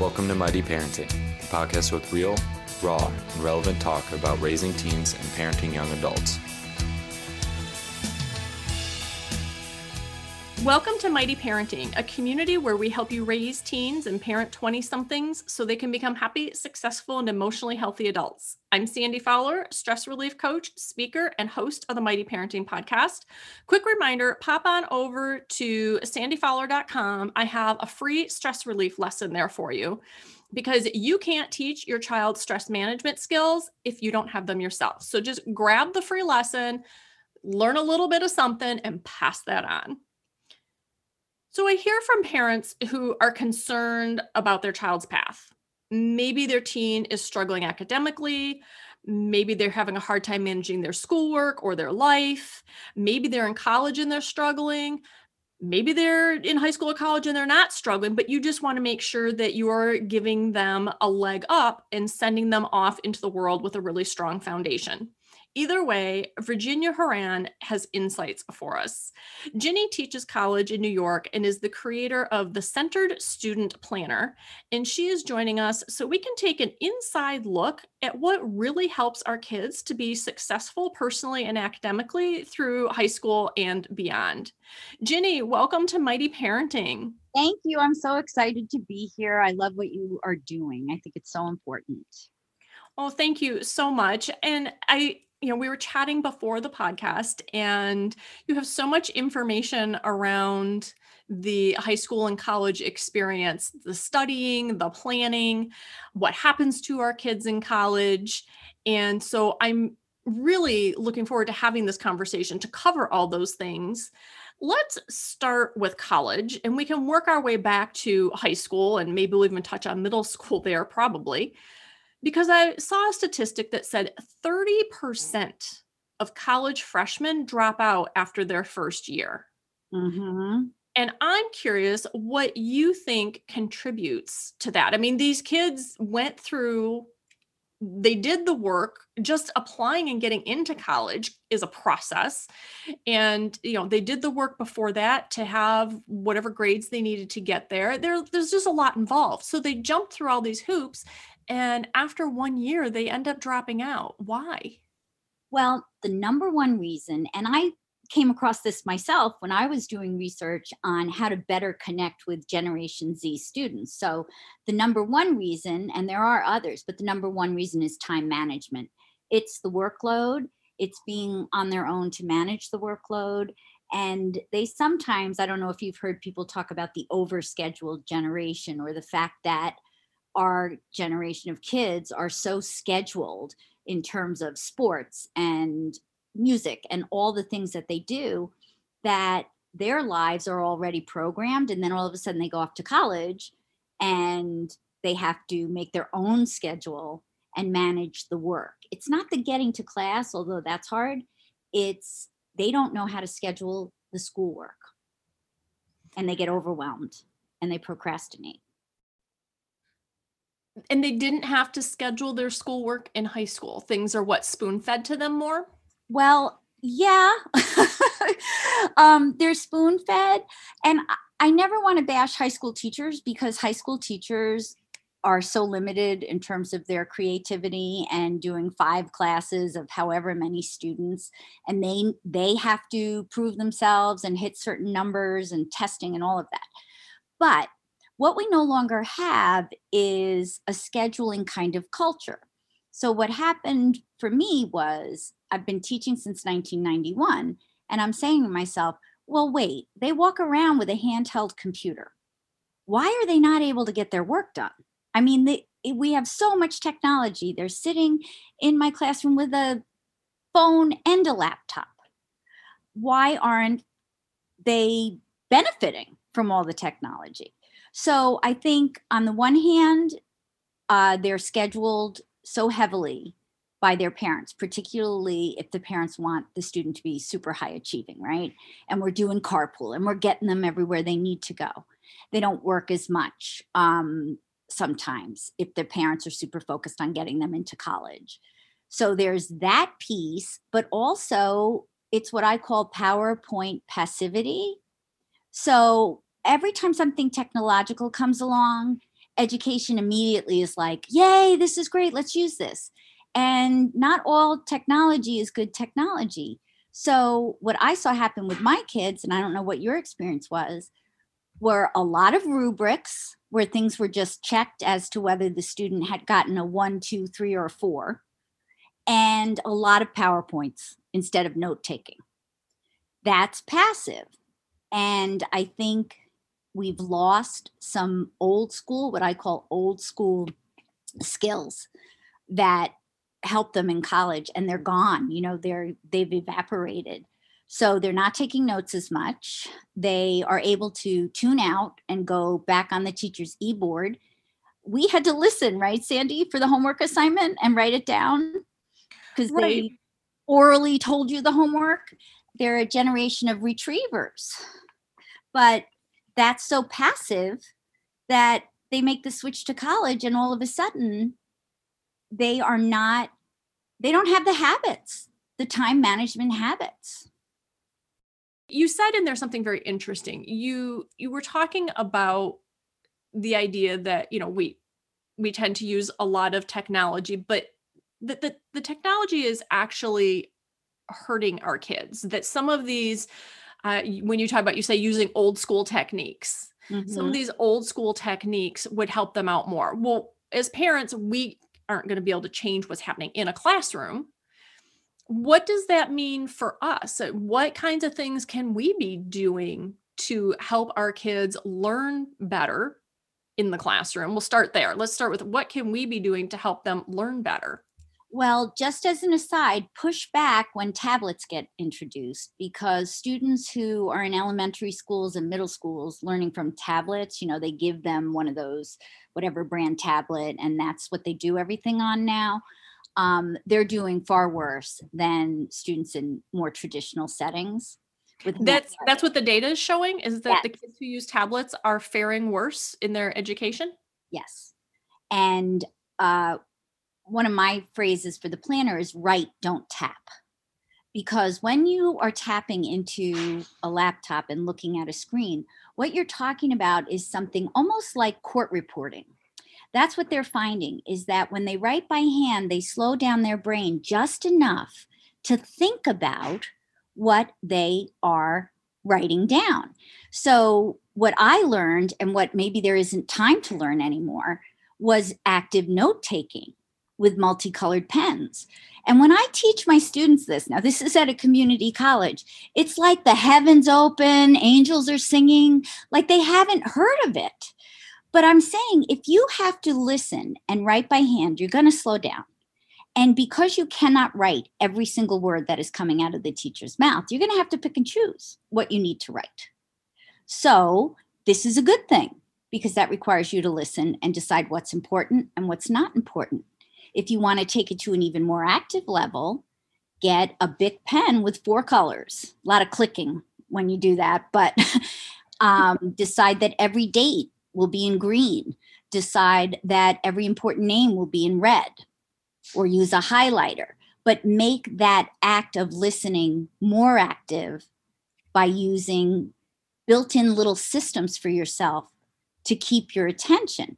Welcome to Mighty Parenting, the podcast with real, raw, and relevant talk about raising teens and parenting young adults. Welcome to Mighty Parenting, a community where we help you raise teens and parent 20 somethings so they can become happy, successful, and emotionally healthy adults. I'm Sandy Fowler, stress relief coach, speaker, and host of the Mighty Parenting podcast. Quick reminder pop on over to sandyfowler.com. I have a free stress relief lesson there for you because you can't teach your child stress management skills if you don't have them yourself. So just grab the free lesson, learn a little bit of something, and pass that on. So I hear from parents who are concerned about their child's path. Maybe their teen is struggling academically. Maybe they're having a hard time managing their schoolwork or their life. Maybe they're in college and they're struggling. Maybe they're in high school or college and they're not struggling, but you just want to make sure that you're giving them a leg up and sending them off into the world with a really strong foundation. Either way, Virginia Horan has insights for us. Ginny teaches college in New York and is the creator of the Centered Student Planner. And she is joining us so we can take an inside look at what really helps our kids to be successful personally and academically through high school and beyond. Ginny, welcome to Mighty Parenting. Thank you. I'm so excited to be here. I love what you are doing. I think it's so important. Oh, thank you so much. And I you know, we were chatting before the podcast, and you have so much information around the high school and college experience the studying, the planning, what happens to our kids in college. And so I'm really looking forward to having this conversation to cover all those things. Let's start with college and we can work our way back to high school and maybe we'll even touch on middle school there, probably because I saw a statistic that said 30% of college freshmen drop out after their first year. Mm-hmm. And I'm curious what you think contributes to that. I mean, these kids went through, they did the work. Just applying and getting into college is a process. And, you know, they did the work before that to have whatever grades they needed to get there. there there's just a lot involved. So they jumped through all these hoops and after one year, they end up dropping out. Why? Well, the number one reason, and I came across this myself when I was doing research on how to better connect with Generation Z students. So, the number one reason, and there are others, but the number one reason is time management. It's the workload, it's being on their own to manage the workload. And they sometimes, I don't know if you've heard people talk about the overscheduled generation or the fact that our generation of kids are so scheduled in terms of sports and music and all the things that they do that their lives are already programmed and then all of a sudden they go off to college and they have to make their own schedule and manage the work. It's not the getting to class although that's hard. It's they don't know how to schedule the schoolwork and they get overwhelmed and they procrastinate and they didn't have to schedule their schoolwork in high school. Things are what spoon fed to them more. Well, yeah, um, they're spoon fed, and I never want to bash high school teachers because high school teachers are so limited in terms of their creativity and doing five classes of however many students and they they have to prove themselves and hit certain numbers and testing and all of that but what we no longer have is a scheduling kind of culture. So, what happened for me was I've been teaching since 1991, and I'm saying to myself, well, wait, they walk around with a handheld computer. Why are they not able to get their work done? I mean, they, we have so much technology. They're sitting in my classroom with a phone and a laptop. Why aren't they benefiting from all the technology? So I think on the one hand, uh, they're scheduled so heavily by their parents, particularly if the parents want the student to be super high achieving, right? And we're doing carpool and we're getting them everywhere they need to go. They don't work as much um, sometimes if their parents are super focused on getting them into college. So there's that piece, but also it's what I call PowerPoint passivity. So every time something technological comes along, education immediately is like, yay, this is great, let's use this. And not all technology is good technology. So, what I saw happen with my kids, and I don't know what your experience was, were a lot of rubrics where things were just checked as to whether the student had gotten a one, two, three, or four, and a lot of PowerPoints instead of note taking. That's passive. And I think we've lost some old school, what I call old school skills that help them in college and they're gone you know they're they've evaporated. So they're not taking notes as much. They are able to tune out and go back on the teacher's e-board. We had to listen right sandy for the homework assignment and write it down? Because right. they orally told you the homework. They're a generation of retrievers. But that's so passive that they make the switch to college and all of a sudden they are not they don't have the habits the time management habits. You said in there something very interesting. You you were talking about the idea that you know we we tend to use a lot of technology but the, the, the technology is actually hurting our kids that some of these uh, when you talk about you say using old school techniques. Mm-hmm. some of mm-hmm. these old school techniques would help them out more. Well as parents we aren't going to be able to change what's happening in a classroom. What does that mean for us? What kinds of things can we be doing to help our kids learn better in the classroom? We'll start there. Let's start with what can we be doing to help them learn better well, just as an aside, push back when tablets get introduced because students who are in elementary schools and middle schools learning from tablets, you know, they give them one of those, whatever brand tablet, and that's what they do everything on now. Um, they're doing far worse than students in more traditional settings. that's that's what the data is showing is that yes. the kids who use tablets are faring worse in their education yes and uh, one of my phrases for the planner is write, don't tap. Because when you are tapping into a laptop and looking at a screen, what you're talking about is something almost like court reporting. That's what they're finding is that when they write by hand, they slow down their brain just enough to think about what they are writing down. So, what I learned, and what maybe there isn't time to learn anymore, was active note taking with multicolored pens. And when I teach my students this, now this is at a community college, it's like the heavens open, angels are singing, like they haven't heard of it. But I'm saying if you have to listen and write by hand, you're going to slow down. And because you cannot write every single word that is coming out of the teacher's mouth, you're going to have to pick and choose what you need to write. So, this is a good thing because that requires you to listen and decide what's important and what's not important. If you want to take it to an even more active level, get a big pen with four colors. A lot of clicking when you do that, but um, decide that every date will be in green. Decide that every important name will be in red or use a highlighter. But make that act of listening more active by using built in little systems for yourself to keep your attention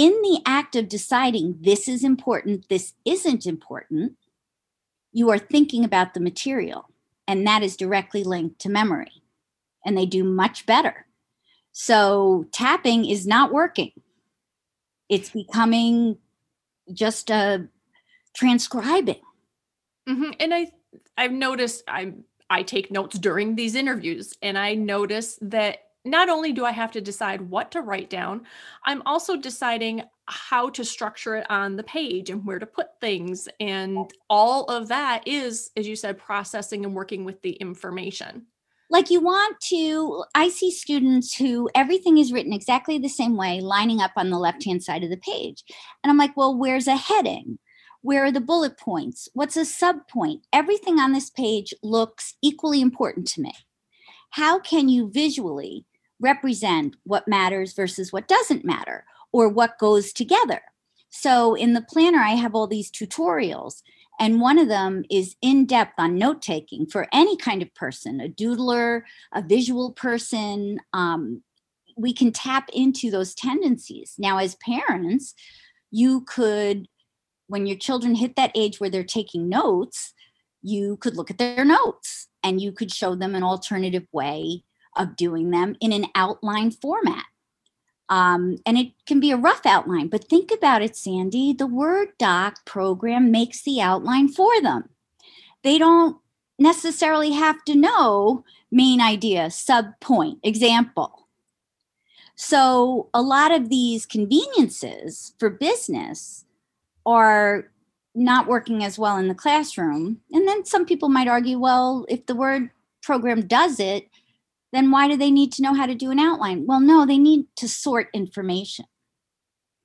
in the act of deciding this is important, this isn't important, you are thinking about the material, and that is directly linked to memory. And they do much better. So tapping is not working. It's becoming just a transcribing. Mm-hmm. And I I've noticed I'm I take notes during these interviews and I notice that not only do I have to decide what to write down, I'm also deciding how to structure it on the page and where to put things. And all of that is, as you said, processing and working with the information. Like you want to, I see students who everything is written exactly the same way, lining up on the left hand side of the page. And I'm like, well, where's a heading? Where are the bullet points? What's a sub point? Everything on this page looks equally important to me. How can you visually represent what matters versus what doesn't matter or what goes together. So in the planner, I have all these tutorials, and one of them is in depth on note taking for any kind of person a doodler, a visual person. Um, we can tap into those tendencies. Now, as parents, you could, when your children hit that age where they're taking notes, you could look at their notes and you could show them an alternative way of doing them in an outline format. Um, and it can be a rough outline, but think about it, Sandy. The Word doc program makes the outline for them. They don't necessarily have to know main idea, sub point, example. So, a lot of these conveniences for business are not working as well in the classroom. And then some people might argue, well, if the Word program does it, then why do they need to know how to do an outline? Well, no, they need to sort information.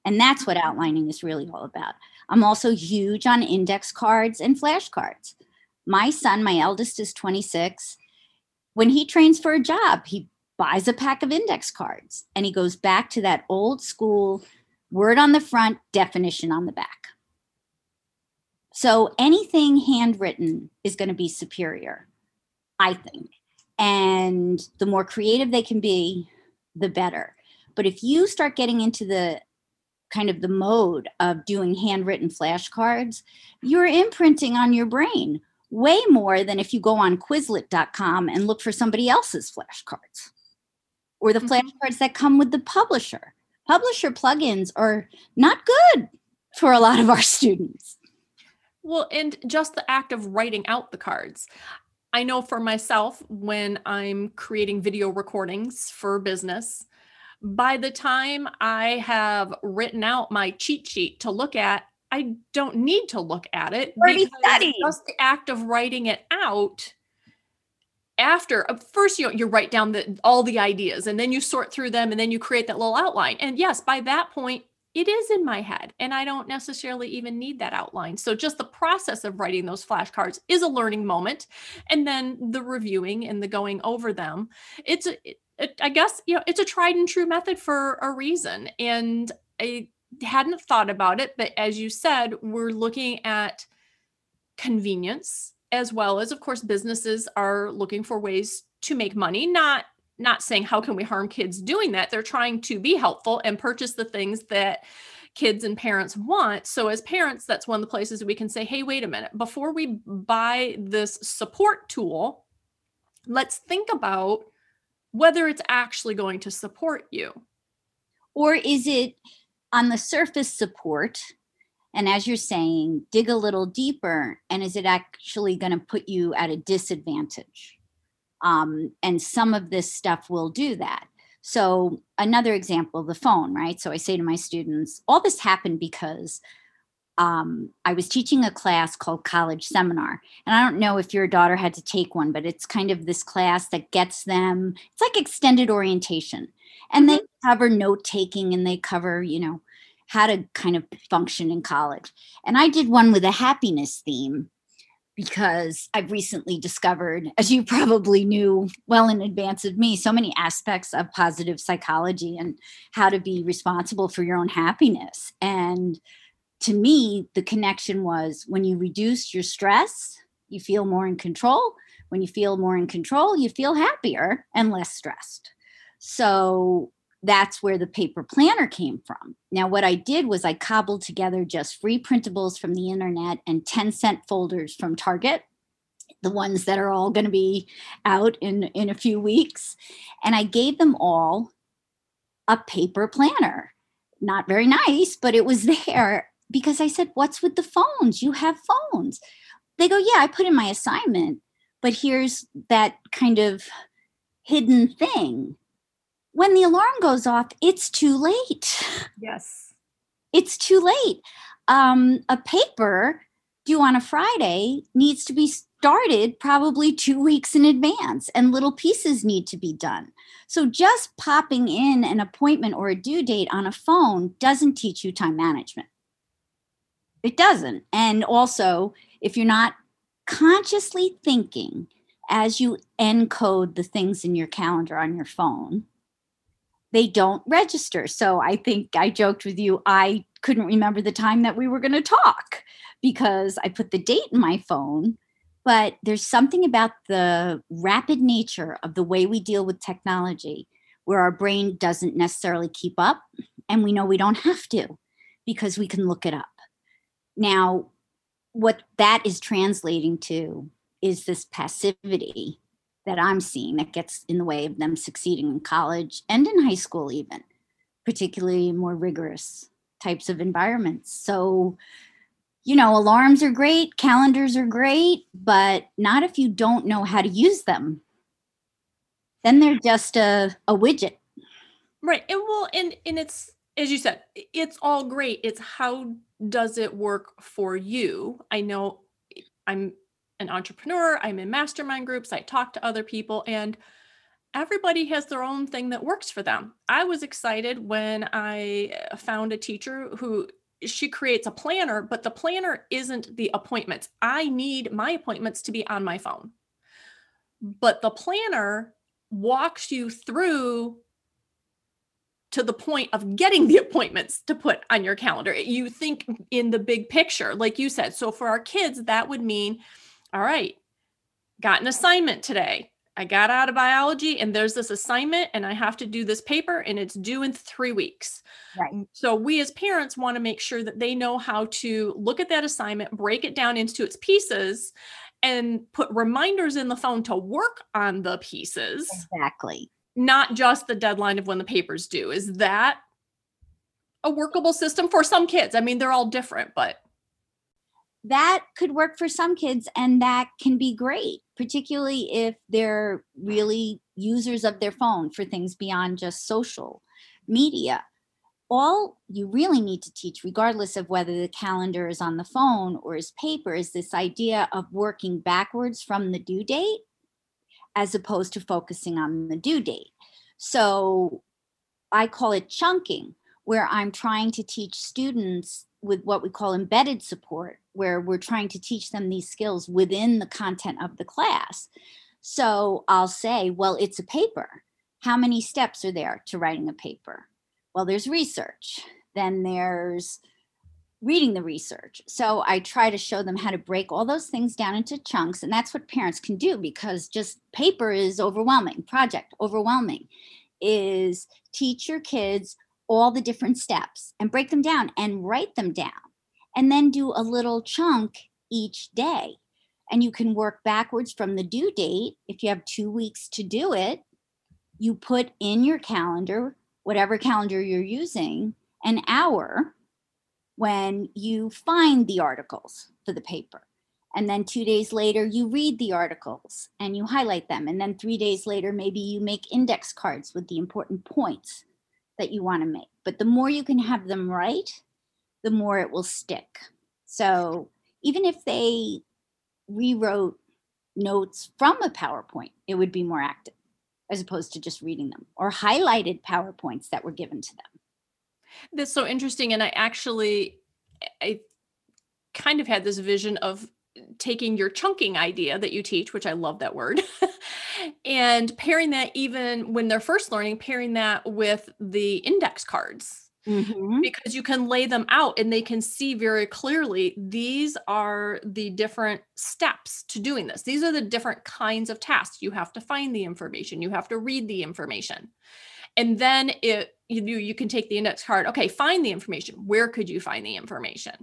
And that's what outlining is really all about. I'm also huge on index cards and flashcards my son, my eldest, is 26. When he trains for a job, he buys a pack of index cards and he goes back to that old school word on the front, definition on the back. So anything handwritten is going to be superior, I think. And the more creative they can be, the better. But if you start getting into the kind of the mode of doing handwritten flashcards, you're imprinting on your brain way more than if you go on quizlet.com and look for somebody else's flashcards or the mm-hmm. flashcards that come with the publisher. Publisher plugins are not good for a lot of our students. Well, and just the act of writing out the cards. I know for myself, when I'm creating video recordings for business, by the time I have written out my cheat sheet to look at, I don't need to look at it Already studied. just the act of writing it out after uh, first you know, you write down the all the ideas and then you sort through them and then you create that little outline and yes by that point it is in my head and i don't necessarily even need that outline. So just the process of writing those flashcards is a learning moment and then the reviewing and the going over them it's a it, i guess you know it's a tried and true method for a reason and i hadn't thought about it, but as you said, we're looking at convenience as well as of course businesses are looking for ways to make money, not not saying how can we harm kids doing that. They're trying to be helpful and purchase the things that kids and parents want. So as parents, that's one of the places we can say, "Hey, wait a minute. Before we buy this support tool, let's think about whether it's actually going to support you." Or is it on the surface support and as you're saying dig a little deeper and is it actually going to put you at a disadvantage um, and some of this stuff will do that so another example the phone right so i say to my students all this happened because um, I was teaching a class called College Seminar. And I don't know if your daughter had to take one, but it's kind of this class that gets them, it's like extended orientation. And they mm-hmm. cover note taking and they cover, you know, how to kind of function in college. And I did one with a happiness theme because I've recently discovered, as you probably knew well in advance of me, so many aspects of positive psychology and how to be responsible for your own happiness. And to me, the connection was when you reduce your stress, you feel more in control. When you feel more in control, you feel happier and less stressed. So that's where the paper planner came from. Now, what I did was I cobbled together just free printables from the internet and 10 cent folders from Target, the ones that are all going to be out in, in a few weeks. And I gave them all a paper planner. Not very nice, but it was there because I said, What's with the phones? You have phones. They go, Yeah, I put in my assignment, but here's that kind of hidden thing when the alarm goes off, it's too late. Yes. It's too late. Um, a paper due on a Friday needs to be started probably two weeks in advance, and little pieces need to be done. So, just popping in an appointment or a due date on a phone doesn't teach you time management. It doesn't. And also, if you're not consciously thinking as you encode the things in your calendar on your phone, they don't register. So I think I joked with you, I couldn't remember the time that we were going to talk because I put the date in my phone. But there's something about the rapid nature of the way we deal with technology where our brain doesn't necessarily keep up. And we know we don't have to because we can look it up. Now, what that is translating to is this passivity that I'm seeing that gets in the way of them succeeding in college and in high school, even, particularly more rigorous types of environments. So, you know, alarms are great, calendars are great, but not if you don't know how to use them. Then they're just a, a widget. Right. And well, and and it's as you said, it's all great. It's how does it work for you? I know I'm an entrepreneur, I'm in mastermind groups, I talk to other people, and everybody has their own thing that works for them. I was excited when I uh, found a teacher who she creates a planner, but the planner isn't the appointments. I need my appointments to be on my phone. But the planner walks you through to the point of getting the appointments to put on your calendar. You think in the big picture, like you said. So for our kids, that would mean, all right, got an assignment today. I got out of biology and there's this assignment and I have to do this paper and it's due in three weeks. Right. So we as parents want to make sure that they know how to look at that assignment, break it down into its pieces and put reminders in the phone to work on the pieces. Exactly. Not just the deadline of when the papers due. Is that a workable system for some kids? I mean, they're all different, but that could work for some kids and that can be great particularly if they're really users of their phone for things beyond just social media. All you really need to teach regardless of whether the calendar is on the phone or is paper is this idea of working backwards from the due date as opposed to focusing on the due date. So i call it chunking where i'm trying to teach students with what we call embedded support, where we're trying to teach them these skills within the content of the class. So I'll say, well, it's a paper. How many steps are there to writing a paper? Well, there's research, then there's reading the research. So I try to show them how to break all those things down into chunks. And that's what parents can do because just paper is overwhelming, project overwhelming, is teach your kids all the different steps and break them down and write them down and then do a little chunk each day. And you can work backwards from the due date. If you have two weeks to do it, you put in your calendar, whatever calendar you're using, an hour when you find the articles for the paper. And then two days later, you read the articles and you highlight them. And then three days later, maybe you make index cards with the important points that you want to make. But the more you can have them right, the more it will stick. So even if they rewrote notes from a PowerPoint, it would be more active as opposed to just reading them or highlighted PowerPoints that were given to them. That's so interesting. And I actually, I kind of had this vision of taking your chunking idea that you teach, which I love that word, and pairing that even when they're first learning, pairing that with the index cards. Mm-hmm. Because you can lay them out and they can see very clearly these are the different steps to doing this. These are the different kinds of tasks. You have to find the information, you have to read the information. And then it you you can take the index card. Okay, find the information. Where could you find the information?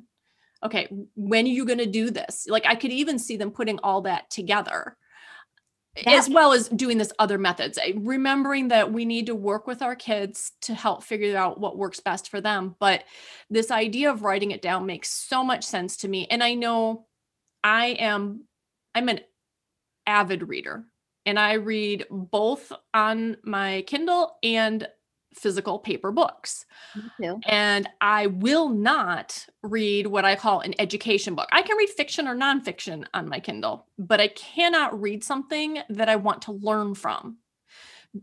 okay, when are you going to do this? Like I could even see them putting all that together. That, as well as doing this other methods eh, remembering that we need to work with our kids to help figure out what works best for them but this idea of writing it down makes so much sense to me and i know i am i'm an avid reader and i read both on my kindle and physical paper books. And I will not read what I call an education book. I can read fiction or nonfiction on my Kindle, but I cannot read something that I want to learn from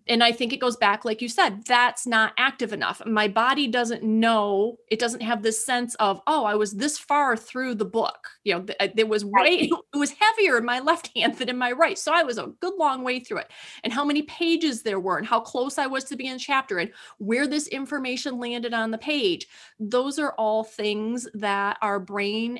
and I think it goes back, like you said, that's not active enough. My body doesn't know, it doesn't have this sense of, oh, I was this far through the book. You know, it uh, was way, it was heavier in my left hand than in my right. So I was a good long way through it. And how many pages there were, and how close I was to the beginning chapter, and where this information landed on the page. Those are all things that our brain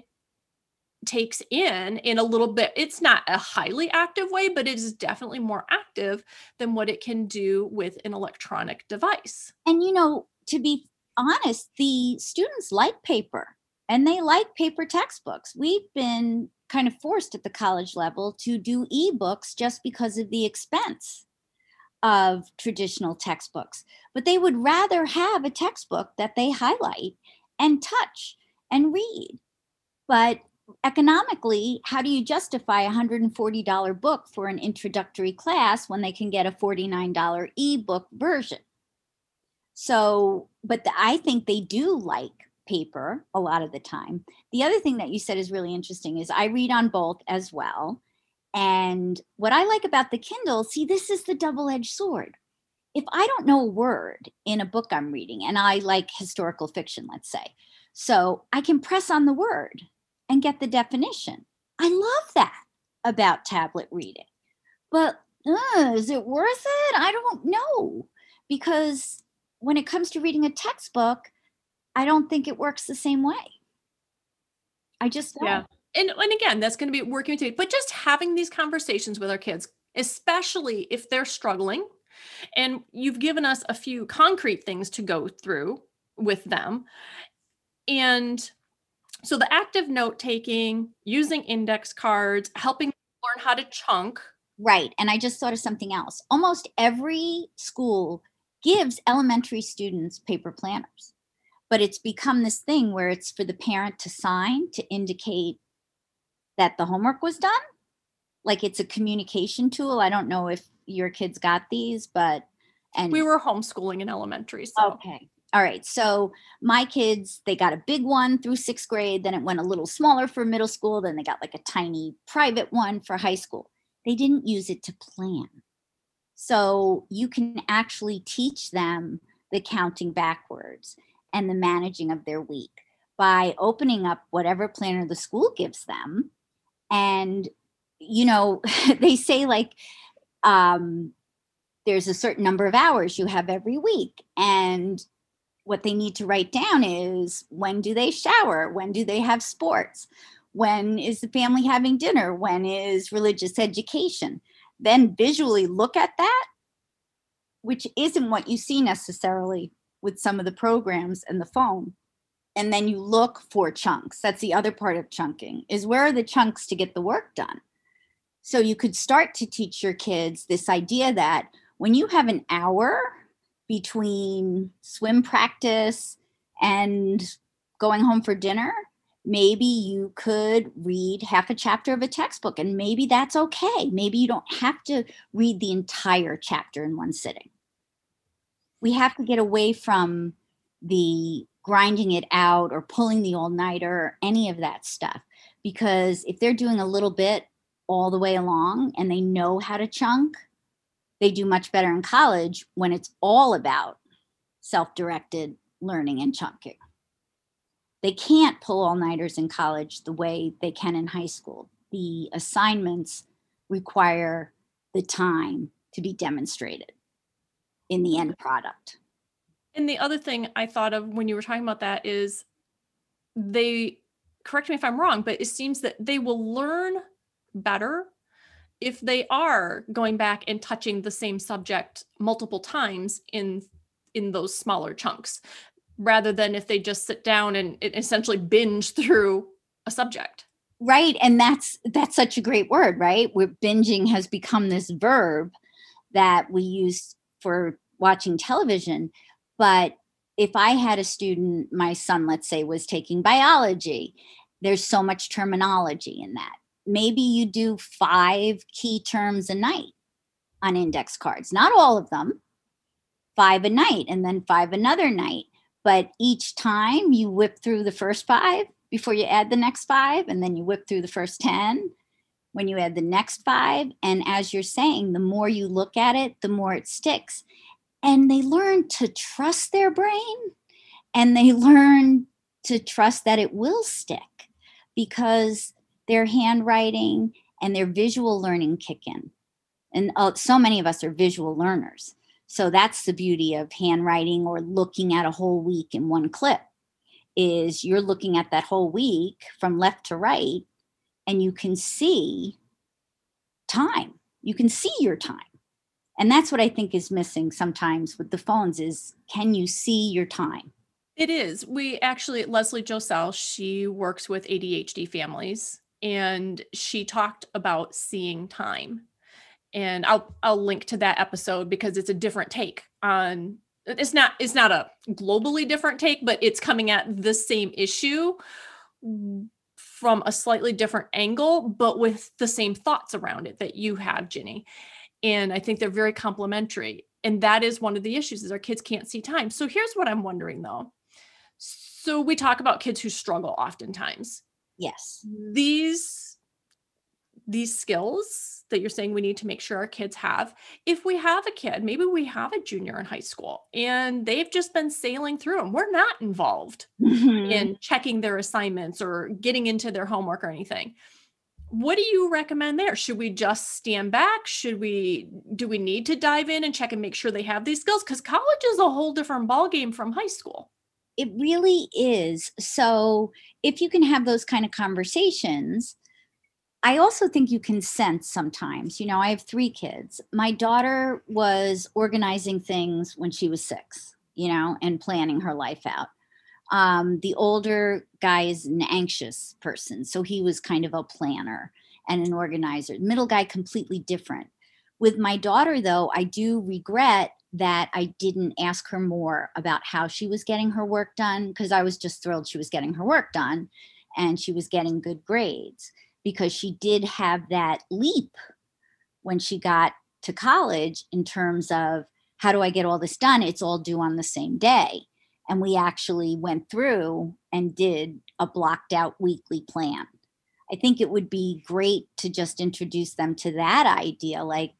takes in in a little bit it's not a highly active way but it is definitely more active than what it can do with an electronic device. And you know to be honest the students like paper and they like paper textbooks. We've been kind of forced at the college level to do ebooks just because of the expense of traditional textbooks but they would rather have a textbook that they highlight and touch and read. But economically, how do you justify a $140 book for an introductory class when they can get a $49 ebook version? So, but the, I think they do like paper a lot of the time. The other thing that you said is really interesting is I read on both as well. And what I like about the Kindle, see, this is the double edged sword. If I don't know a word in a book I'm reading, and I like historical fiction, let's say, so I can press on the word and get the definition. I love that about tablet reading. But uh, is it worth it? I don't know. Because when it comes to reading a textbook, I don't think it works the same way. I just don't. Yeah. And, and again, that's going to be working with you, but just having these conversations with our kids, especially if they're struggling. And you've given us a few concrete things to go through with them. And so the active note taking, using index cards, helping learn how to chunk. Right. And I just thought of something else. Almost every school gives elementary students paper planners, but it's become this thing where it's for the parent to sign to indicate that the homework was done. Like it's a communication tool. I don't know if your kids got these, but and we were homeschooling in elementary. So okay. All right. So my kids, they got a big one through sixth grade. Then it went a little smaller for middle school. Then they got like a tiny private one for high school. They didn't use it to plan. So you can actually teach them the counting backwards and the managing of their week by opening up whatever planner the school gives them. And, you know, they say like, um, there's a certain number of hours you have every week. And what they need to write down is when do they shower? When do they have sports? When is the family having dinner? When is religious education? Then visually look at that, which isn't what you see necessarily with some of the programs and the phone. And then you look for chunks. That's the other part of chunking is where are the chunks to get the work done? So you could start to teach your kids this idea that when you have an hour between swim practice and going home for dinner, maybe you could read half a chapter of a textbook and maybe that's okay. Maybe you don't have to read the entire chapter in one sitting. We have to get away from the grinding it out or pulling the all nighter or any of that stuff. Because if they're doing a little bit all the way along and they know how to chunk, they do much better in college when it's all about self directed learning and chunking. They can't pull all nighters in college the way they can in high school. The assignments require the time to be demonstrated in the end product. And the other thing I thought of when you were talking about that is they, correct me if I'm wrong, but it seems that they will learn better if they are going back and touching the same subject multiple times in in those smaller chunks rather than if they just sit down and essentially binge through a subject. Right and that's that's such a great word right? Where binging has become this verb that we use for watching television. But if i had a student my son let's say was taking biology there's so much terminology in that maybe you do five key terms a night on index cards. Not all of them, five a night and then five another night. But each time you whip through the first five before you add the next five, and then you whip through the first 10 when you add the next five. And as you're saying, the more you look at it, the more it sticks. And they learn to trust their brain and they learn to trust that it will stick because their handwriting and their visual learning kick in. And uh, so many of us are visual learners. So that's the beauty of handwriting or looking at a whole week in one clip is you're looking at that whole week from left to right and you can see time. You can see your time. And that's what I think is missing sometimes with the phones is can you see your time? It is. We actually, Leslie Josel, she works with ADHD families and she talked about seeing time. And I'll I'll link to that episode because it's a different take on it's not it's not a globally different take, but it's coming at the same issue from a slightly different angle, but with the same thoughts around it that you have, Ginny. And I think they're very complementary. And that is one of the issues is our kids can't see time. So here's what I'm wondering though. So we talk about kids who struggle oftentimes. Yes. These these skills that you're saying we need to make sure our kids have. If we have a kid, maybe we have a junior in high school and they've just been sailing through them. We're not involved mm-hmm. in checking their assignments or getting into their homework or anything. What do you recommend there? Should we just stand back? Should we do we need to dive in and check and make sure they have these skills cuz college is a whole different ball game from high school. It really is. So, if you can have those kind of conversations, I also think you can sense sometimes. You know, I have three kids. My daughter was organizing things when she was six, you know, and planning her life out. Um, the older guy is an anxious person. So he was kind of a planner and an organizer. middle guy, completely different. With my daughter, though, I do regret that I didn't ask her more about how she was getting her work done because I was just thrilled she was getting her work done and she was getting good grades because she did have that leap when she got to college in terms of how do I get all this done? It's all due on the same day. And we actually went through and did a blocked out weekly plan. I think it would be great to just introduce them to that idea like,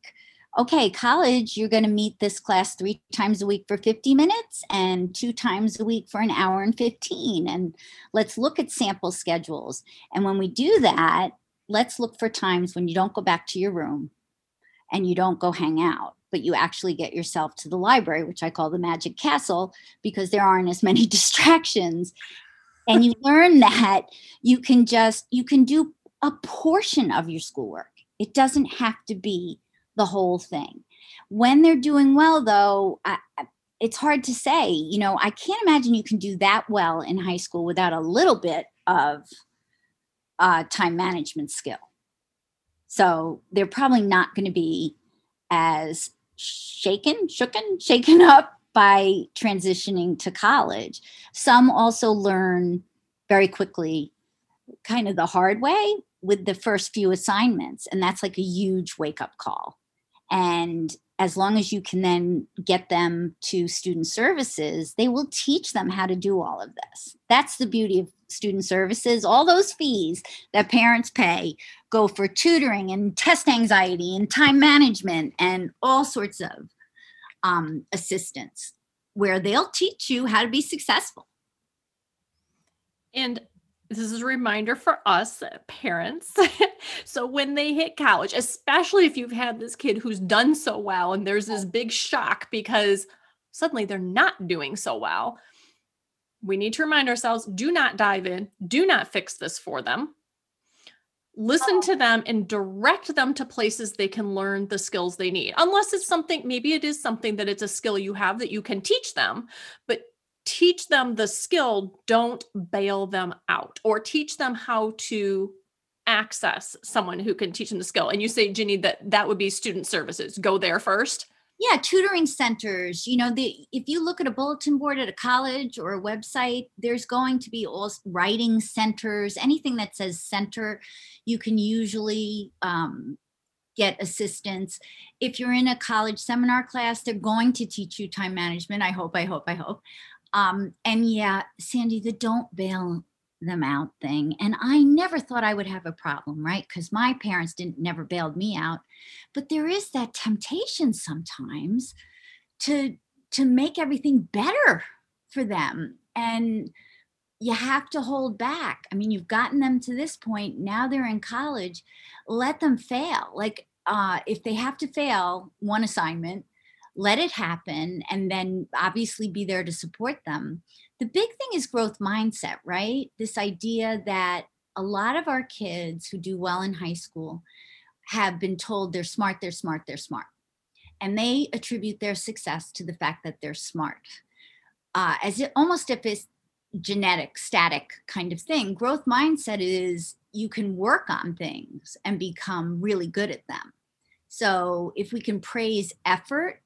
okay, college, you're going to meet this class three times a week for 50 minutes and two times a week for an hour and 15. And let's look at sample schedules. And when we do that, let's look for times when you don't go back to your room and you don't go hang out but you actually get yourself to the library, which I call the magic castle because there aren't as many distractions. And you learn that you can just, you can do a portion of your schoolwork. It doesn't have to be the whole thing. When they're doing well, though, I, it's hard to say. You know, I can't imagine you can do that well in high school without a little bit of uh, time management skill. So they're probably not going to be as shaken, shooken, shaken up by transitioning to college. Some also learn very quickly, kind of the hard way with the first few assignments. And that's like a huge wake up call. And as long as you can then get them to student services, they will teach them how to do all of this. That's the beauty of student services. All those fees that parents pay go for tutoring and test anxiety and time management and all sorts of um, assistance where they'll teach you how to be successful. And this is a reminder for us parents. so when they hit college, especially if you've had this kid who's done so well and there's this big shock because suddenly they're not doing so well, we need to remind ourselves do not dive in, do not fix this for them. Listen oh. to them and direct them to places they can learn the skills they need. Unless it's something, maybe it is something that it's a skill you have that you can teach them, but teach them the skill, don't bail them out or teach them how to access someone who can teach them the skill. And you say, Ginny, that that would be student services. Go there first. Yeah, tutoring centers. You know, the if you look at a bulletin board at a college or a website, there's going to be all writing centers. Anything that says center, you can usually um, get assistance. If you're in a college seminar class, they're going to teach you time management. I hope, I hope, I hope. Um, and yeah, Sandy, the don't bail them out thing. And I never thought I would have a problem, right? Because my parents didn't never bailed me out. But there is that temptation sometimes to to make everything better for them. And you have to hold back. I mean, you've gotten them to this point. Now they're in college. Let them fail. Like uh, if they have to fail one assignment, let it happen and then obviously be there to support them. The big thing is growth mindset, right? This idea that a lot of our kids who do well in high school have been told they're smart, they're smart, they're smart. And they attribute their success to the fact that they're smart. Uh, as it, almost if it's genetic, static kind of thing. Growth mindset is you can work on things and become really good at them. So if we can praise effort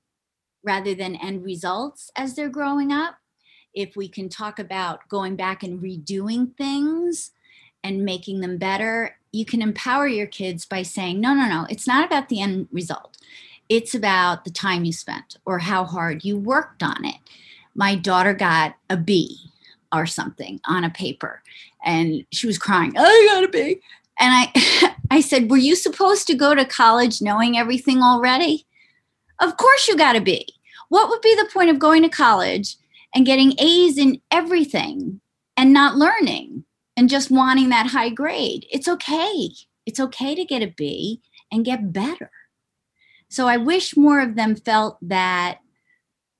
rather than end results as they're growing up, if we can talk about going back and redoing things and making them better, you can empower your kids by saying, no, no, no, it's not about the end result. It's about the time you spent or how hard you worked on it. My daughter got a B or something on a paper and she was crying, I got a B. And I I said, "Were you supposed to go to college knowing everything already?" Of course you got to be. What would be the point of going to college and getting A's in everything and not learning and just wanting that high grade? It's okay. It's okay to get a B and get better. So I wish more of them felt that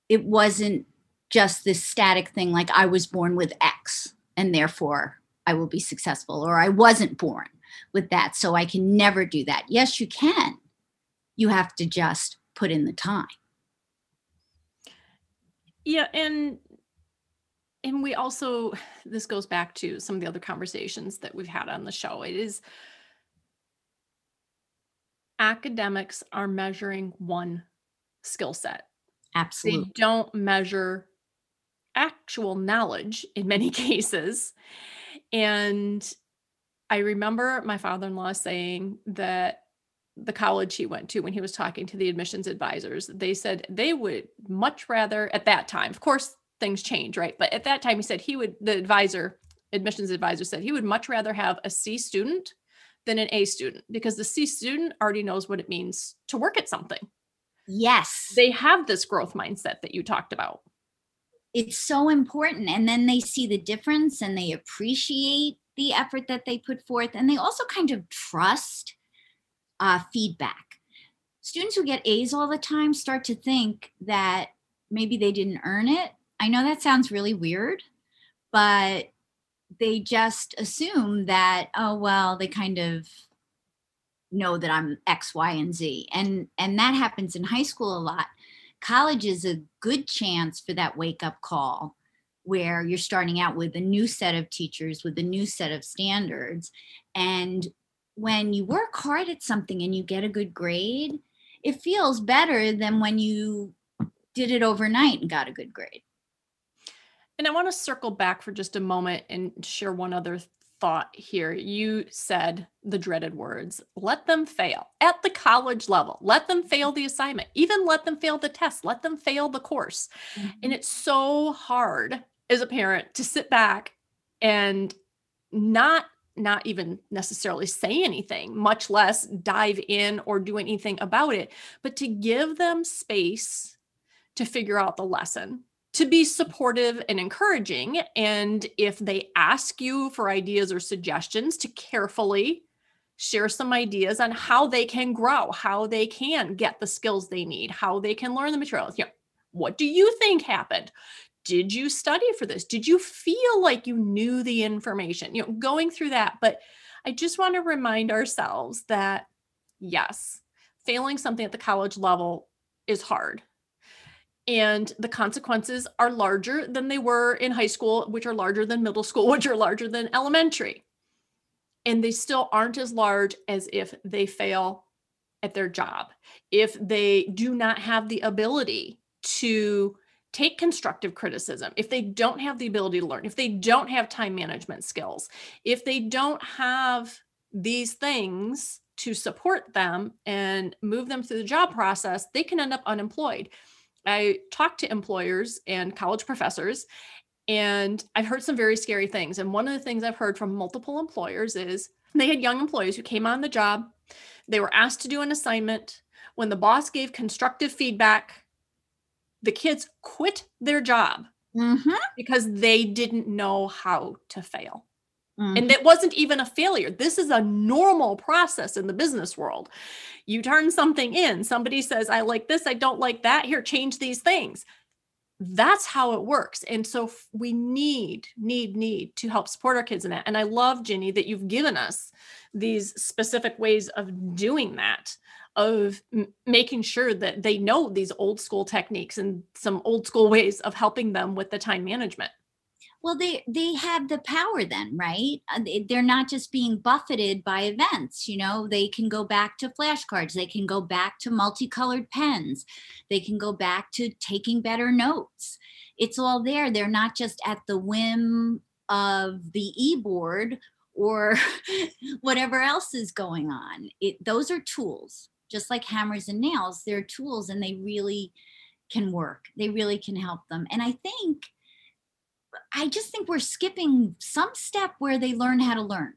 it wasn't just this static thing like I was born with X and therefore I will be successful or I wasn't born with that. So I can never do that. Yes, you can. You have to just put in the time. Yeah, and and we also this goes back to some of the other conversations that we've had on the show. It is academics are measuring one skill set. Absolutely. They don't measure actual knowledge in many cases. And I remember my father in law saying that the college he went to when he was talking to the admissions advisors, they said they would much rather, at that time, of course, things change, right? But at that time, he said he would, the advisor, admissions advisor said he would much rather have a C student than an A student because the C student already knows what it means to work at something. Yes. They have this growth mindset that you talked about. It's so important. And then they see the difference and they appreciate the effort that they put forth and they also kind of trust uh, feedback. Students who get a's all the time start to think that maybe they didn't earn it. I know that sounds really weird but they just assume that oh well they kind of know that i'm x y and z. And and that happens in high school a lot. College is a good chance for that wake up call where you're starting out with a new set of teachers with a new set of standards and when you work hard at something and you get a good grade it feels better than when you did it overnight and got a good grade. And i want to circle back for just a moment and share one other thought here. You said the dreaded words let them fail at the college level. Let them fail the assignment even let them fail the test let them fail the course. Mm-hmm. and it's so hard as a parent to sit back and not not even necessarily say anything much less dive in or do anything about it but to give them space to figure out the lesson to be supportive and encouraging. And if they ask you for ideas or suggestions to carefully share some ideas on how they can grow how they can get the skills they need how they can learn the materials. Know what do you think happened did you study for this? Did you feel like you knew the information? You know going through that but i just want to remind ourselves that yes failing something at the college level is hard and the consequences are larger than they were in high school which are larger than middle school which are larger than elementary and they still aren't as large as if they fail at their job if they do not have the ability to take constructive criticism, if they don't have the ability to learn, if they don't have time management skills, if they don't have these things to support them and move them through the job process, they can end up unemployed. I talk to employers and college professors, and I've heard some very scary things. And one of the things I've heard from multiple employers is they had young employees who came on the job, they were asked to do an assignment. When the boss gave constructive feedback, the kids quit their job mm-hmm. because they didn't know how to fail. Mm-hmm. And it wasn't even a failure. This is a normal process in the business world. You turn something in, somebody says, I like this, I don't like that. Here, change these things. that's how it works and so we need need need to help support our kids in that and i love ginny that you've given us these specific ways of doing that of m- making sure that they know these old school techniques and some old school ways of helping them with the time management. Well they they have the power then right? Uh, they're not just being buffeted by events you know? They can go back to flashcards. They can go back to multicolored pens. They can go back to taking better notes. It's all there. They're not just at the whim of the e-board or whatever else is going on. It those are tools just like hammers and nails they're tools and they really can work they really can help them and i think I just think we're skipping some step where they learn how to learn.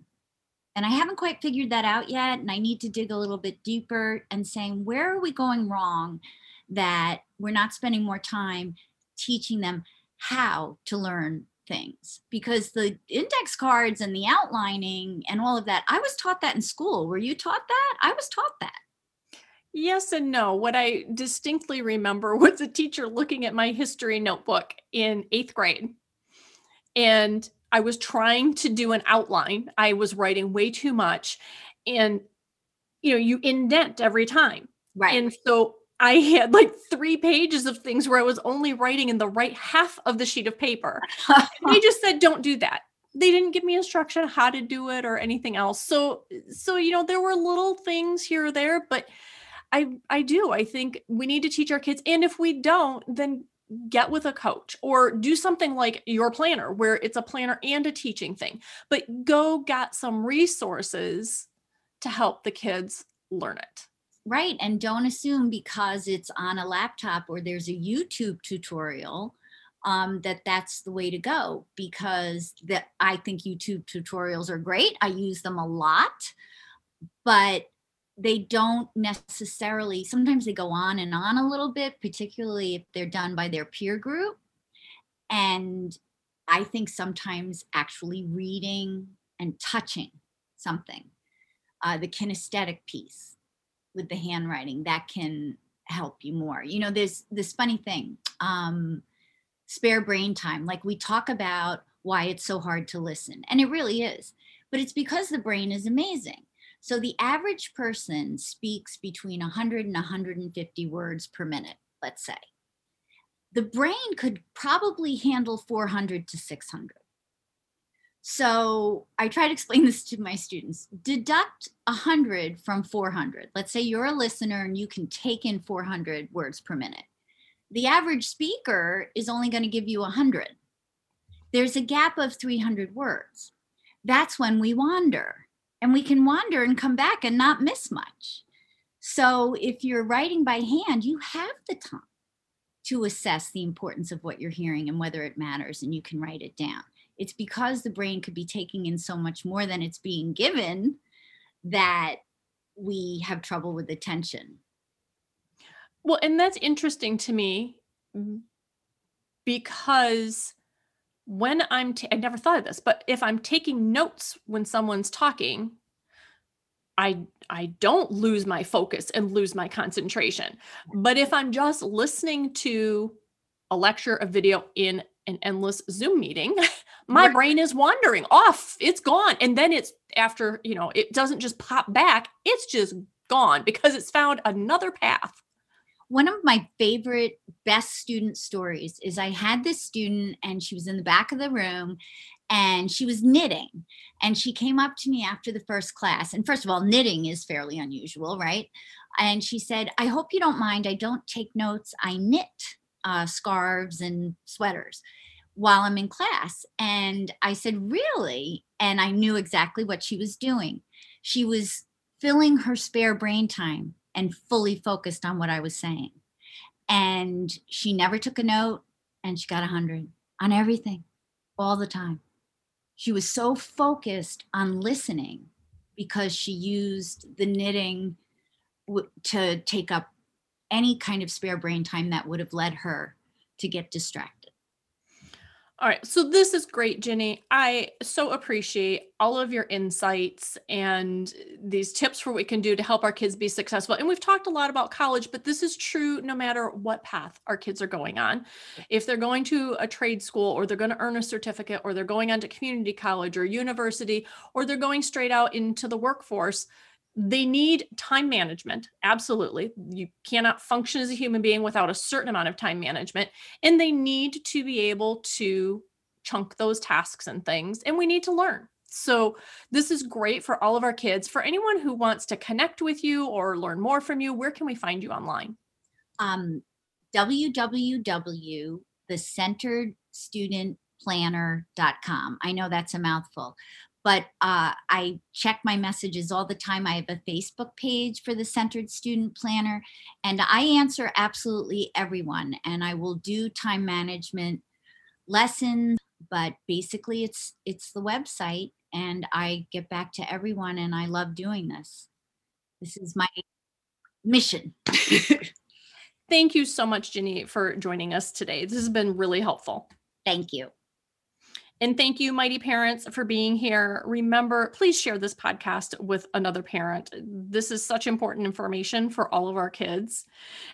And I haven't quite figured that out yet. And I need to dig a little bit deeper and saying, where are we going wrong that we're not spending more time teaching them how to learn things? Because the index cards and the outlining and all of that, I was taught that in school. Were you taught that? I was taught that. Yes and no. What I distinctly remember was a teacher looking at my history notebook in eighth grade and I was trying to do an outline. I was writing way too much. And, you know, you indent every time. Right. And so I had like three pages of things where I was only writing in the right half of the sheet of paper. they just said, don't do that. They didn't give me instruction how to do it or anything else. So, so, you know, there were little things here or there, but I, I do. I think we need to teach our kids. And if we don't, then get with a coach or do something like your planner where it's a planner and a teaching thing but go get some resources to help the kids learn it right and don't assume because it's on a laptop or there's a youtube tutorial um, that that's the way to go because that i think youtube tutorials are great i use them a lot but they don't necessarily sometimes they go on and on a little bit particularly if they're done by their peer group. And i think sometimes actually reading and touching something uh, the kinesthetic piece with the handwriting that can help you more. You know there's this funny thing um, spare brain time like we talk about why it's so hard to listen and it really is but it's because the brain is amazing so the average person speaks between 100 and 150 words per minute, let's say. The brain could probably handle 400 to 600. So I try to explain this to my students. Deduct 100 from 400. Let's say you're a listener and you can take in 400 words per minute. The average speaker is only going to give you 100. There's a gap of 300 words. That's when we wander and we can wander and come back and not miss much. So if you're writing by hand, you have the time to assess the importance of what you're hearing and whether it matters, and you can write it down. It's because the brain could be taking in so much more than it's being given that we have trouble with attention. Well, and that's interesting to me mm, because when I'm, ta- I never thought of this, but if I'm taking notes when someone's talking, I I don't lose my focus and lose my concentration. But if I'm just listening to a lecture, a video in an endless Zoom meeting, my brain is wandering off. It's gone. And then it's after, you know, it doesn't just pop back, it's just gone because it's found another path one of my favorite best student stories is I had this student and she was in the back of the room and she was knitting. And she came up to me after the first class. And first of all knitting is fairly unusual right? And she said i hope you don't mind. I don't take notes. I knit uh, scarves and sweaters while i'm in class. And i said really? And i knew exactly what she was doing. She was filling her spare brain time and fully focused on what I was saying. And she never took a note and she got a 100 on everything all the time. She was so focused on listening because she used the knitting to take up any kind of spare brain time that would have led her to get distracted. All right. So this is great, Jenny. I so appreciate all of your insights and these tips for what we can do to help our kids be successful. And we've talked a lot about college, but this is true no matter what path our kids are going on. If they're going to a trade school or they're going to earn a certificate or they're going on to community college or university or they're going straight out into the workforce, they need time management absolutely. You cannot function as a human being without a certain amount of time management and they need to be able to chunk those tasks and things and we need to learn. So this is great for all of our kids. For anyone who wants to connect with you or learn more from you where can we find you online? Um, www.thecenteredstudentplanner.com i know that's a mouthful but uh, I check my messages all the time. I have a Facebook page for the Centered Student Planner, and I answer absolutely everyone. And I will do time management lessons, but basically, it's it's the website, and I get back to everyone. And I love doing this. This is my mission. Thank you so much, Jenny, for joining us today. This has been really helpful. Thank you. And thank you, mighty parents, for being here. Remember, please share this podcast with another parent. This is such important information for all of our kids.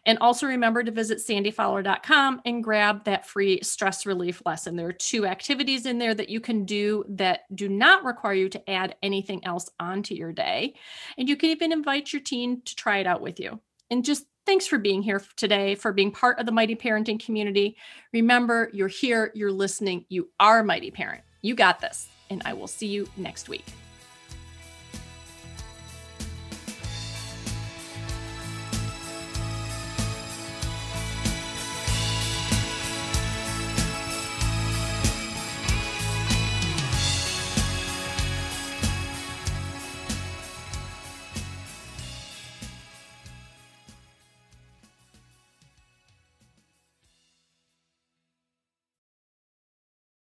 And also remember to visit sandyfowler.com and grab that free stress relief lesson. There are two activities in there that you can do that do not require you to add anything else onto your day. And you can even invite your teen to try it out with you. And just Thanks for being here today, for being part of the Mighty Parenting community. Remember, you're here, you're listening, you are Mighty Parent. You got this, and I will see you next week.